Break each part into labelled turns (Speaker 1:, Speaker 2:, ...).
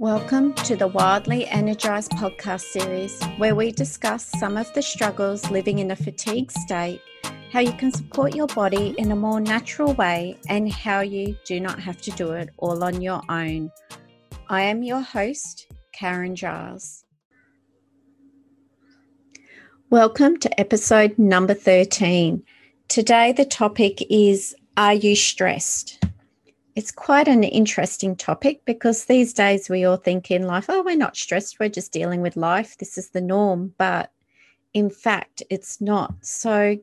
Speaker 1: Welcome to the Wildly Energized podcast series, where we discuss some of the struggles living in a fatigued state, how you can support your body in a more natural way, and how you do not have to do it all on your own. I am your host, Karen Giles. Welcome to episode number 13. Today, the topic is Are you stressed? It's quite an interesting topic because these days we all think in life, oh, we're not stressed, we're just dealing with life. This is the norm. But in fact, it's not. So,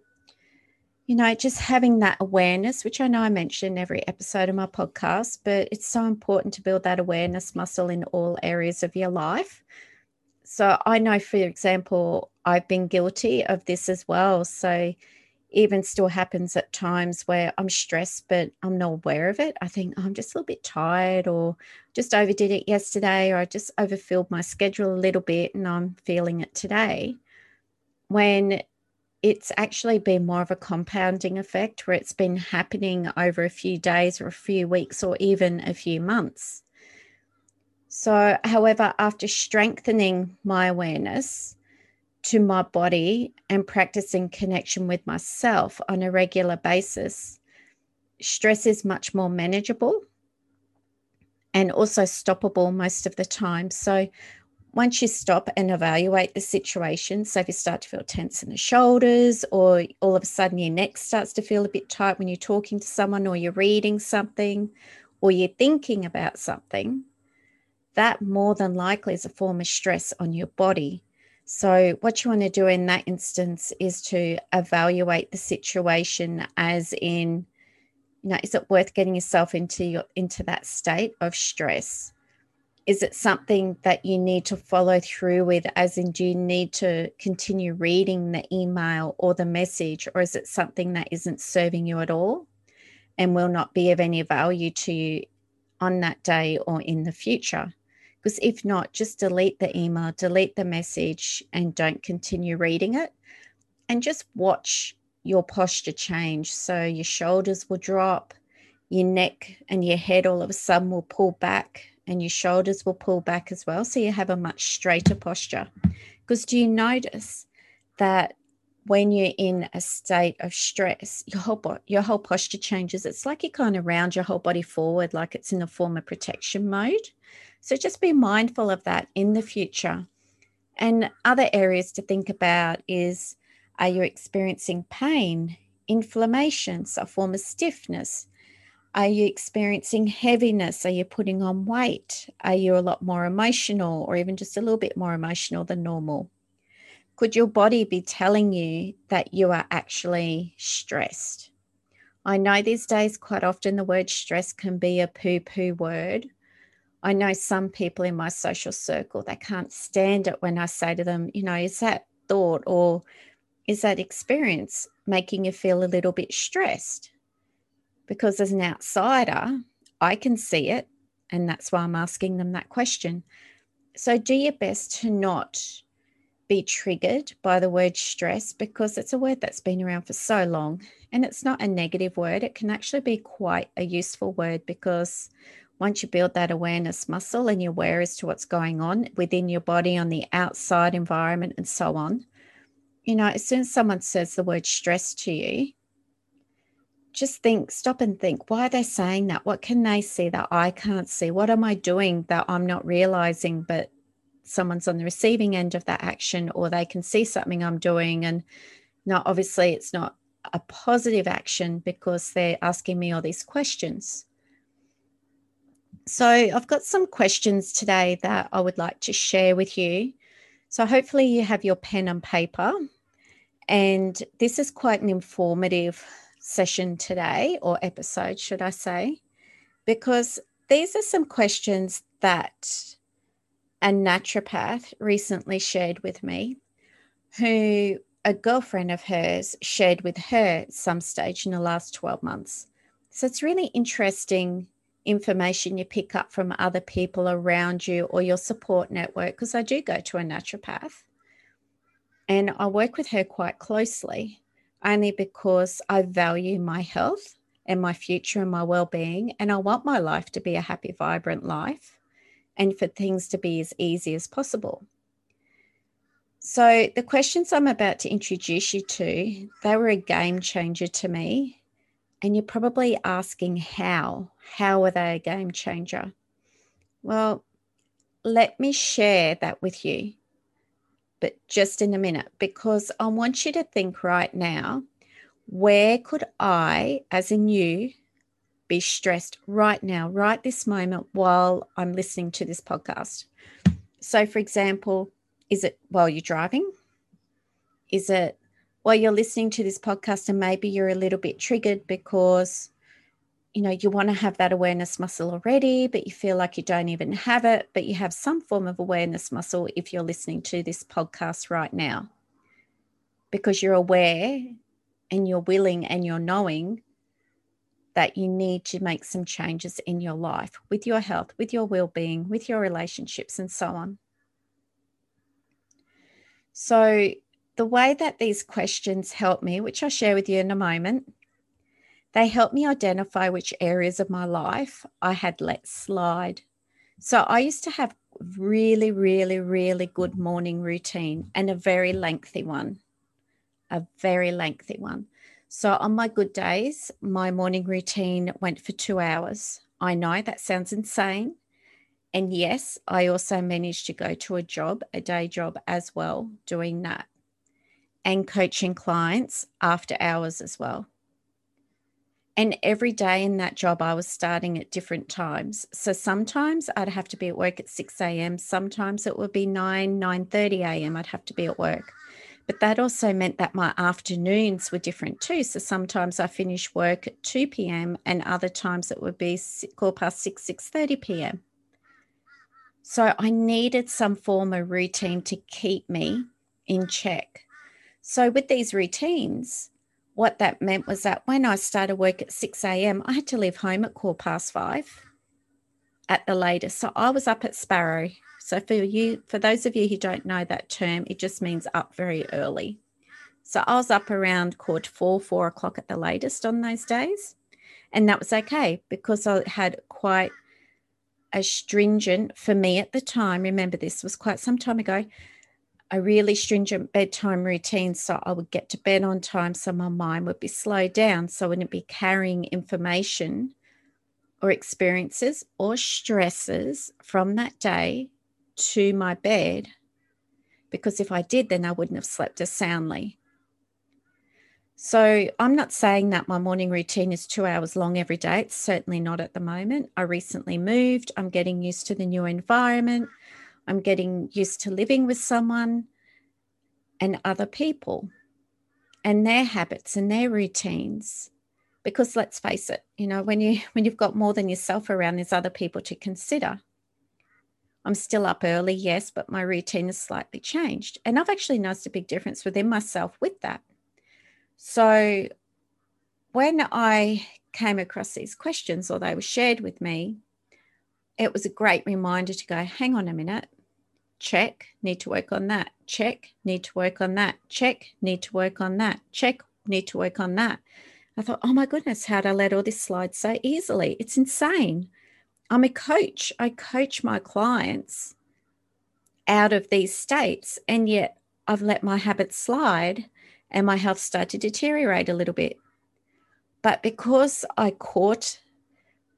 Speaker 1: you know, just having that awareness, which I know I mention every episode of my podcast, but it's so important to build that awareness muscle in all areas of your life. So I know, for example, I've been guilty of this as well. So, even still happens at times where I'm stressed, but I'm not aware of it. I think oh, I'm just a little bit tired or just overdid it yesterday or I just overfilled my schedule a little bit and I'm feeling it today. When it's actually been more of a compounding effect where it's been happening over a few days or a few weeks or even a few months. So, however, after strengthening my awareness, to my body and practicing connection with myself on a regular basis, stress is much more manageable and also stoppable most of the time. So, once you stop and evaluate the situation, so if you start to feel tense in the shoulders, or all of a sudden your neck starts to feel a bit tight when you're talking to someone, or you're reading something, or you're thinking about something, that more than likely is a form of stress on your body. So, what you want to do in that instance is to evaluate the situation as in, you know, is it worth getting yourself into your into that state of stress? Is it something that you need to follow through with, as in, do you need to continue reading the email or the message, or is it something that isn't serving you at all and will not be of any value to you on that day or in the future? Because if not, just delete the email, delete the message, and don't continue reading it. And just watch your posture change. So your shoulders will drop, your neck and your head all of a sudden will pull back, and your shoulders will pull back as well. So you have a much straighter posture. Because do you notice that when you're in a state of stress, your whole bo- your whole posture changes. It's like you kind of round your whole body forward, like it's in a form of protection mode. So just be mindful of that in the future. And other areas to think about is are you experiencing pain, inflammation, so a form of stiffness? Are you experiencing heaviness? Are you putting on weight? Are you a lot more emotional or even just a little bit more emotional than normal? Could your body be telling you that you are actually stressed? I know these days, quite often, the word stress can be a poo poo word, I know some people in my social circle, they can't stand it when I say to them, you know, is that thought or is that experience making you feel a little bit stressed? Because as an outsider, I can see it. And that's why I'm asking them that question. So do your best to not be triggered by the word stress because it's a word that's been around for so long and it's not a negative word. It can actually be quite a useful word because once you build that awareness muscle and you're aware as to what's going on within your body, on the outside environment, and so on, you know, as soon as someone says the word stress to you, just think, stop and think, why are they saying that? What can they see that I can't see? What am I doing that I'm not realizing, but someone's on the receiving end of that action, or they can see something I'm doing? And now, obviously, it's not a positive action because they're asking me all these questions. So, I've got some questions today that I would like to share with you. So, hopefully, you have your pen and paper. And this is quite an informative session today, or episode, should I say, because these are some questions that a naturopath recently shared with me, who a girlfriend of hers shared with her some stage in the last 12 months. So, it's really interesting information you pick up from other people around you or your support network, because I do go to a naturopath and I work with her quite closely, only because I value my health and my future and my well being. And I want my life to be a happy, vibrant life. and for things to be as easy as possible. So, the questions I'm about to introduce you to, they were a game changer to me. And you're probably asking how? How are they a game changer? Well, let me share that with you, but just in a minute, because I want you to think right now where could I, as in you, be stressed right now, right this moment while I'm listening to this podcast? So, for example, is it while you're driving? Is it while you're listening to this podcast and maybe you're a little bit triggered because you know you want to have that awareness muscle already but you feel like you don't even have it but you have some form of awareness muscle if you're listening to this podcast right now. Because you're aware and you're willing and you're knowing that you need to make some changes in your life with your health with your well-being with your relationships and so on. So the way that these questions help me which i'll share with you in a moment they helped me identify which areas of my life I had let slide. So I used to have really, really, really good morning routine and a very lengthy one, a very lengthy one. So on my good days, my morning routine went for two hours. I know that sounds insane. And yes, I also managed to go to a job, a day job as well, doing that and coaching clients after hours as well. And every day in that job, I was starting at different times. So sometimes I'd have to be at work at 6 a.m. Sometimes it would be 9, 9.30 a.m. I'd have to be at work. But that also meant that my afternoons were different too. So sometimes I finished work at 2 p.m. and other times it would be quarter past 6, 6.30 p.m. So I needed some form of routine to keep me in check. So with these routines, what that meant was that when I started work at 6 a.m., I had to leave home at quarter past five at the latest. So I was up at Sparrow. So for you, for those of you who don't know that term, it just means up very early. So I was up around quarter four, four o'clock at the latest on those days. And that was okay because I had quite a stringent, for me at the time, remember this was quite some time ago, a really stringent bedtime routine so I would get to bed on time so my mind would be slowed down so I wouldn't be carrying information or experiences or stresses from that day to my bed because if I did then I wouldn't have slept as soundly. So I'm not saying that my morning routine is 2 hours long every day it's certainly not at the moment. I recently moved, I'm getting used to the new environment. I'm getting used to living with someone and other people and their habits and their routines. Because let's face it you know when you when you've got more than yourself around there's other people to consider. I'm still up early yes but my routine has slightly changed. And i've actually noticed a big difference within myself with that. So when i came across these questions or they were shared with me it was a great reminder to go hang on a minute check, need to work on that, check, need to work on that, check, need to work on that, check, need to work on that. I thought, oh my goodness, how'd I let all this slide so easily? It's insane. I'm a coach. I coach my clients out of these states, and yet I've let my habits slide and my health start to deteriorate a little bit. But because I caught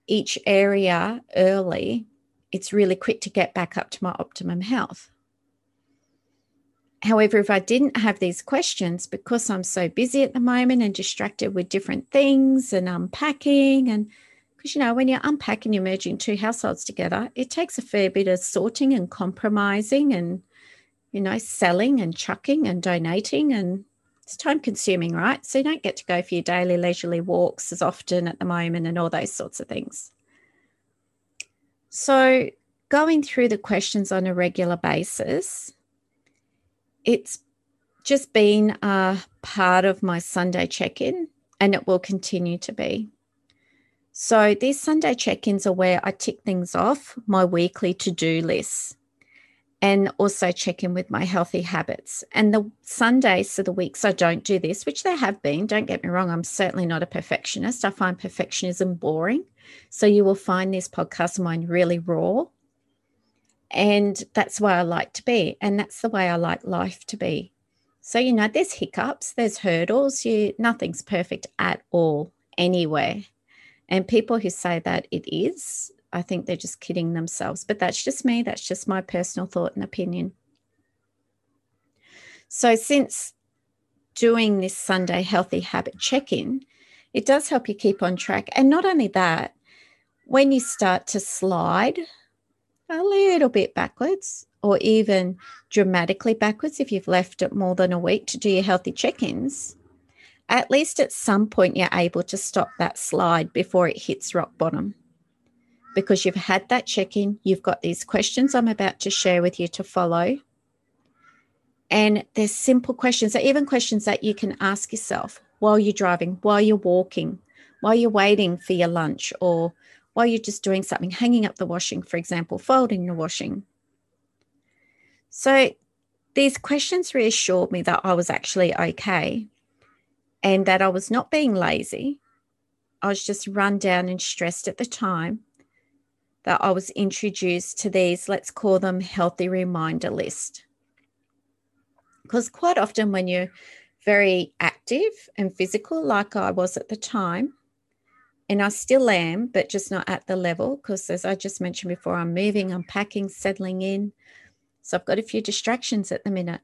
Speaker 1: each area early, it's really quick to get back up to my optimum health. However, if I didn't have these questions, because I'm so busy at the moment and distracted with different things and unpacking, and because you know, when you're unpacking, you're merging two households together, it takes a fair bit of sorting and compromising and, you know, selling and chucking and donating. And it's time consuming, right? So you don't get to go for your daily leisurely walks as often at the moment and all those sorts of things. So, going through the questions on a regular basis, it's just been a part of my Sunday check in, and it will continue to be. So, these Sunday check ins are where I tick things off my weekly to do list and also check in with my healthy habits. And the Sundays, so the weeks I don't do this, which there have been, don't get me wrong, I'm certainly not a perfectionist. I find perfectionism boring. So you will find this podcast of mine really raw And that's why I like to be. And that's the way I like life to be. So, you know, there's hiccups, there's hurdles. You nothing's perfect at all anywhere. And people who say that it is, I think they're just kidding themselves. But that's just me. That's just my personal thought and opinion. So, since doing this Sunday healthy habit check in, it does help you keep on track. And not only that, when you start to slide a little bit backwards or even dramatically backwards, if you've left it more than a week to do your healthy check ins, at least at some point you're able to stop that slide before it hits rock bottom. Because you've had that check in, you've got these questions I'm about to share with you to follow. And there's simple questions, or even questions that you can ask yourself while you're driving, while you're walking, while you're waiting for your lunch, or while you're just doing something, hanging up the washing, for example, folding the washing. So these questions reassured me that I was actually okay and that I was not being lazy. I was just run down and stressed at the time that I was introduced to these, let's call them healthy reminder list. Because quite often, when you're very active and physical, like I was at the time, and I still am, but just not at the level, because as I just mentioned before, I'm moving, I'm packing, settling in. So I've got a few distractions at the minute.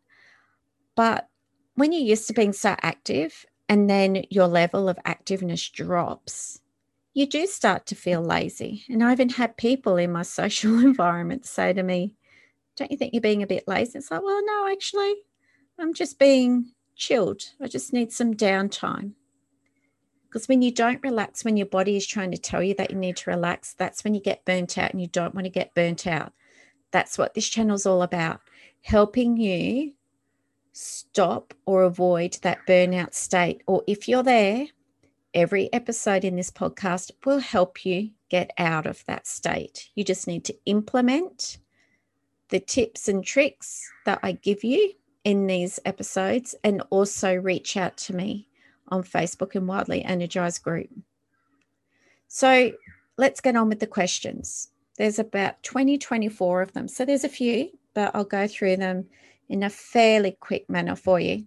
Speaker 1: But when you're used to being so active and then your level of activeness drops, you do start to feel lazy. And I even had people in my social environment say to me, Don't you think you're being a bit lazy? It's like, Well, no, actually, I'm just being chilled. I just need some downtime. Because when you don't relax, when your body is trying to tell you that you need to relax, that's when you get burnt out and you don't want to get burnt out. That's what this channel is all about helping you stop or avoid that burnout state. Or if you're there, every episode in this podcast will help you get out of that state. You just need to implement the tips and tricks that I give you in these episodes and also reach out to me on Facebook and Wildly Energized Group. So let's get on with the questions. There's about 20, 24 of them. So there's a few, but I'll go through them in a fairly quick manner for you.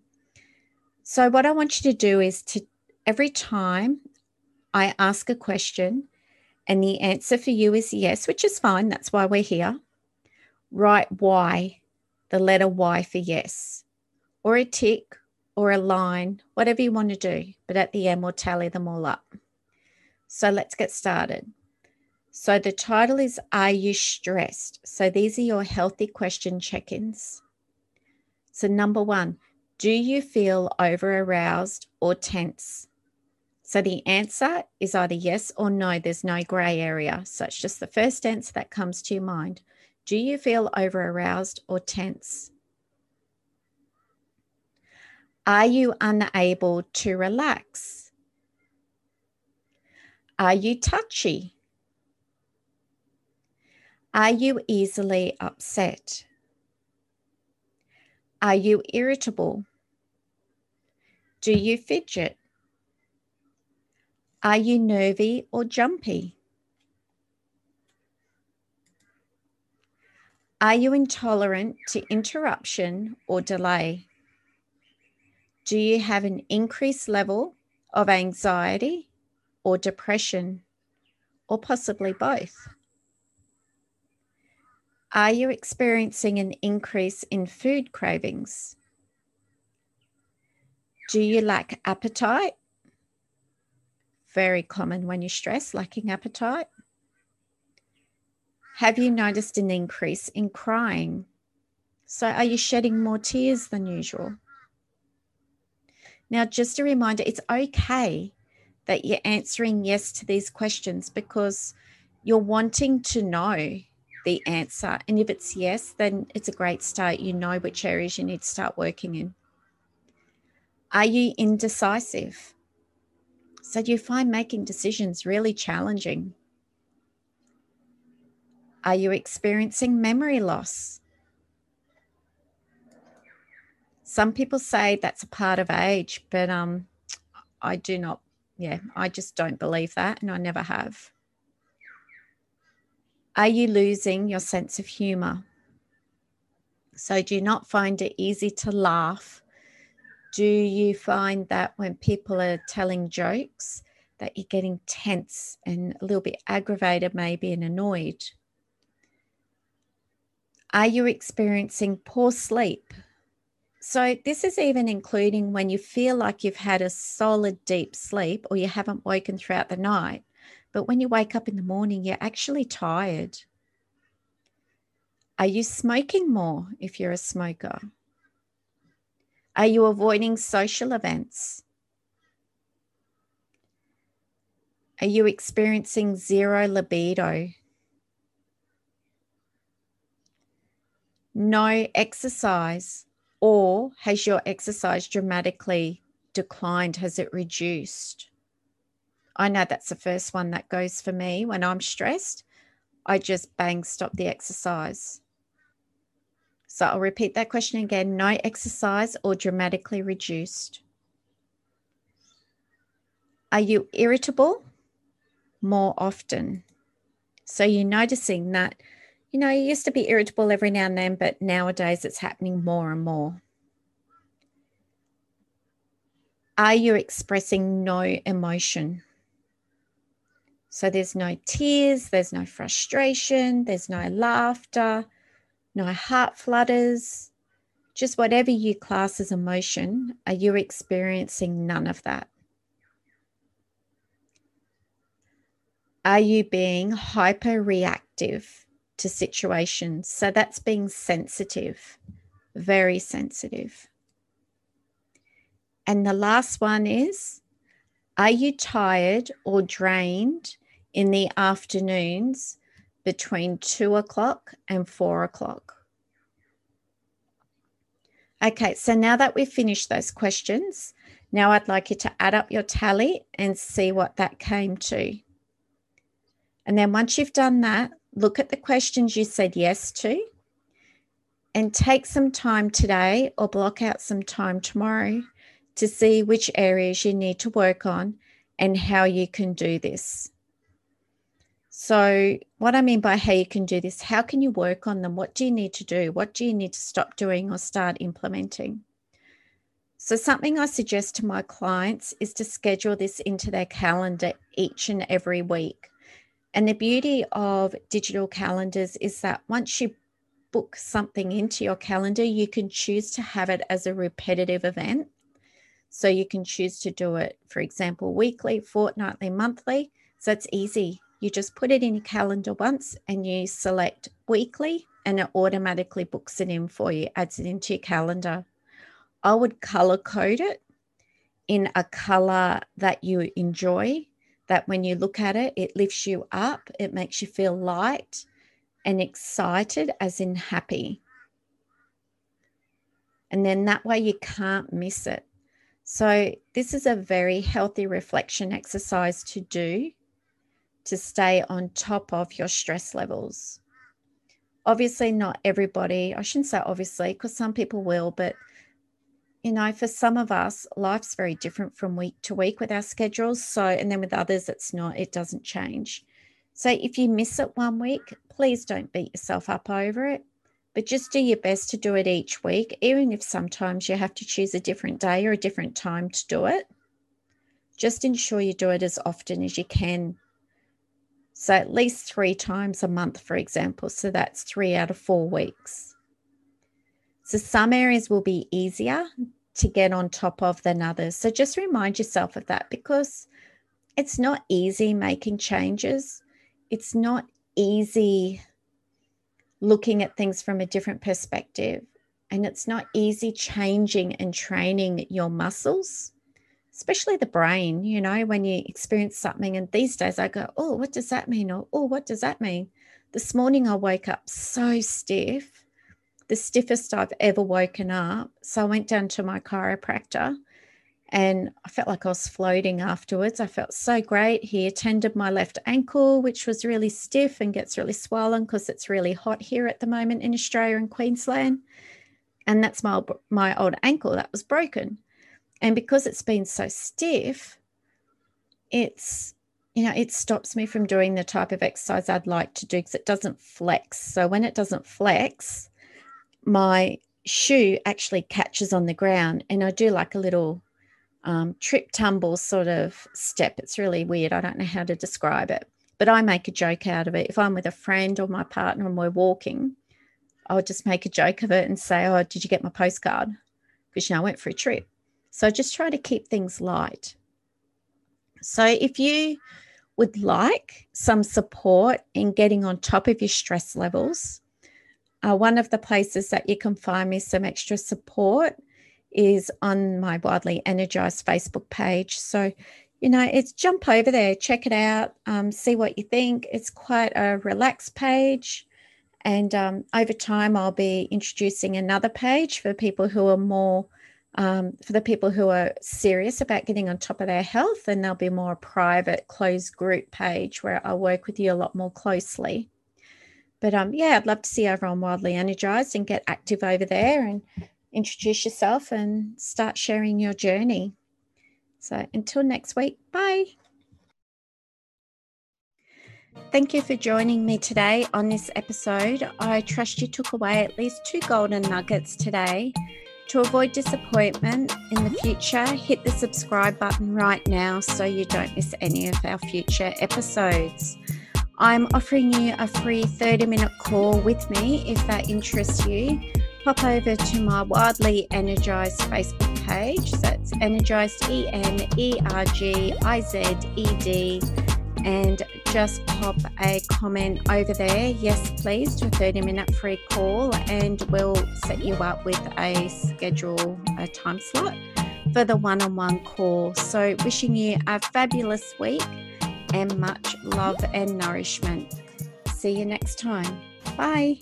Speaker 1: So, what I want you to do is to every time I ask a question and the answer for you is yes, which is fine, that's why we're here, write Y, the letter Y for yes, or a tick, or a line, whatever you want to do. But at the end, we'll tally them all up. So let's get started. So the title is Are You Stressed? So these are your healthy question check ins. So, number one, do you feel over aroused or tense? So the answer is either yes or no. There's no gray area. So it's just the first answer that comes to your mind. Do you feel over aroused or tense? Are you unable to relax? Are you touchy? Are you easily upset? Are you irritable? Do you fidget? Are you nervy or jumpy? Are you intolerant to interruption or delay? Do you have an increased level of anxiety or depression, or possibly both? Are you experiencing an increase in food cravings? Do you lack appetite? Very common when you stress, lacking appetite. Have you noticed an increase in crying? So, are you shedding more tears than usual? Now, just a reminder it's okay that you're answering yes to these questions because you're wanting to know the answer. And if it's yes, then it's a great start. You know which areas you need to start working in. Are you indecisive? So, do you find making decisions really challenging? Are you experiencing memory loss? Some people say that's a part of age, but um, I do not, yeah, I just don't believe that and I never have. Are you losing your sense of humor? So, do you not find it easy to laugh? Do you find that when people are telling jokes, that you're getting tense and a little bit aggravated, maybe, and annoyed? Are you experiencing poor sleep? So, this is even including when you feel like you've had a solid deep sleep or you haven't woken throughout the night. But when you wake up in the morning, you're actually tired. Are you smoking more if you're a smoker? Are you avoiding social events? Are you experiencing zero libido? No exercise, or has your exercise dramatically declined? Has it reduced? I know that's the first one that goes for me when I'm stressed. I just bang stop the exercise. So I'll repeat that question again no exercise or dramatically reduced. Are you irritable more often? So you're noticing that, you know, you used to be irritable every now and then, but nowadays it's happening more and more. Are you expressing no emotion? So there's no tears, there's no frustration, there's no laughter, no heart flutters, just whatever you class as emotion, are you experiencing none of that? Are you being hyper reactive to situations? So that's being sensitive, very sensitive. And the last one is Are you tired or drained in the afternoons between two o'clock and four o'clock. Okay, so now that we've finished those questions, now I'd like you to add up your tally and see what that came to. And then once you've done that, look at the questions you said yes to and take some time today or block out some time tomorrow to see which areas you need to work on and how you can do this. So, what I mean by how you can do this, how can you work on them? What do you need to do? What do you need to stop doing or start implementing? So, something I suggest to my clients is to schedule this into their calendar each and every week. And the beauty of digital calendars is that once you book something into your calendar, you can choose to have it as a repetitive event. So, you can choose to do it, for example, weekly, fortnightly, monthly. So, it's easy you just put it in your calendar once and you select weekly and it automatically books it in for you, adds it into your calendar. I would color code it in a color that you enjoy, that when you look at it, it lifts you up, it makes you feel light and excited, as in happy. And then that way you can't miss it. So, this is a very healthy reflection exercise to do to stay on top of your stress levels. Obviously, not everybody, I shouldn't say obviously, because some people will, but you know, for some of us, life's very different from week to week with our schedules. So, and then with others, it's not, it doesn't change. So, if you miss it one week, please don't beat yourself up over it, but just do your best to do it each week, even if sometimes you have to choose a different day or a different time to do it. Just ensure you do it as often as you can so at least three times a month, for example. So that's three out of four weeks. So some areas will be easier to get on top of than others. So just remind yourself of that because it's not easy making changes. It's not easy looking at things from a different perspective. And it's not easy changing and training your muscles especially the brain, you know, when you experience something. And these days I go, oh, what does that mean? Or, oh, what does that mean? This morning I woke up so stiff, the stiffest I've ever woken up. So I went down to my chiropractor and I felt like I was floating afterwards. I felt so great. He attended my left ankle, which was really stiff and gets really swollen because it's really hot here at the moment in Australia and Queensland. And that's my my old ankle that was broken and because it's been so stiff it's you know, it stops me from doing the type of exercise I'd like to do because it doesn't flex. So when it doesn't flex, my shoe actually catches on the ground and I do like a little um, trip tumble sort of step. It's really weird. I don't know how to describe it, but I make a joke out of it. If I'm with a friend or my partner and we're walking, I'll just make a joke of it and say, Oh, did you get my postcard? Because, you know, I went for a trip. So I just try to keep things light. So if you would like some support in getting on top of your stress levels, uh, one of the places that you can find me some extra support is on my Wildly Energized Facebook page. So, you know, it's jump over there, check it out, um, see what you think. It's quite a relaxed page. And um, over time, I'll be introducing another page for people who are more um, for the people who are serious about getting on top of their health, and there'll be more private, closed group page where I'll work with you a lot more closely. But um, yeah, I'd love to see everyone wildly energized and get active over there and introduce yourself and start sharing your journey. So until next week, bye. Thank you for joining me today on this episode. I trust you took away at least two golden nuggets today to avoid disappointment in the future, hit the subscribe button right now so you don't miss any of our future episodes. I'm offering you a free 30 minute call with me if that interests you. Pop over to my Wildly Energized Facebook page. That's Energized E N E R G I Z E D and just pop a comment over there. Yes, please, to a 30 minute free call, and we'll set you up with a schedule, a time slot for the one on one call. So, wishing you a fabulous week and much love and nourishment. See you next time. Bye.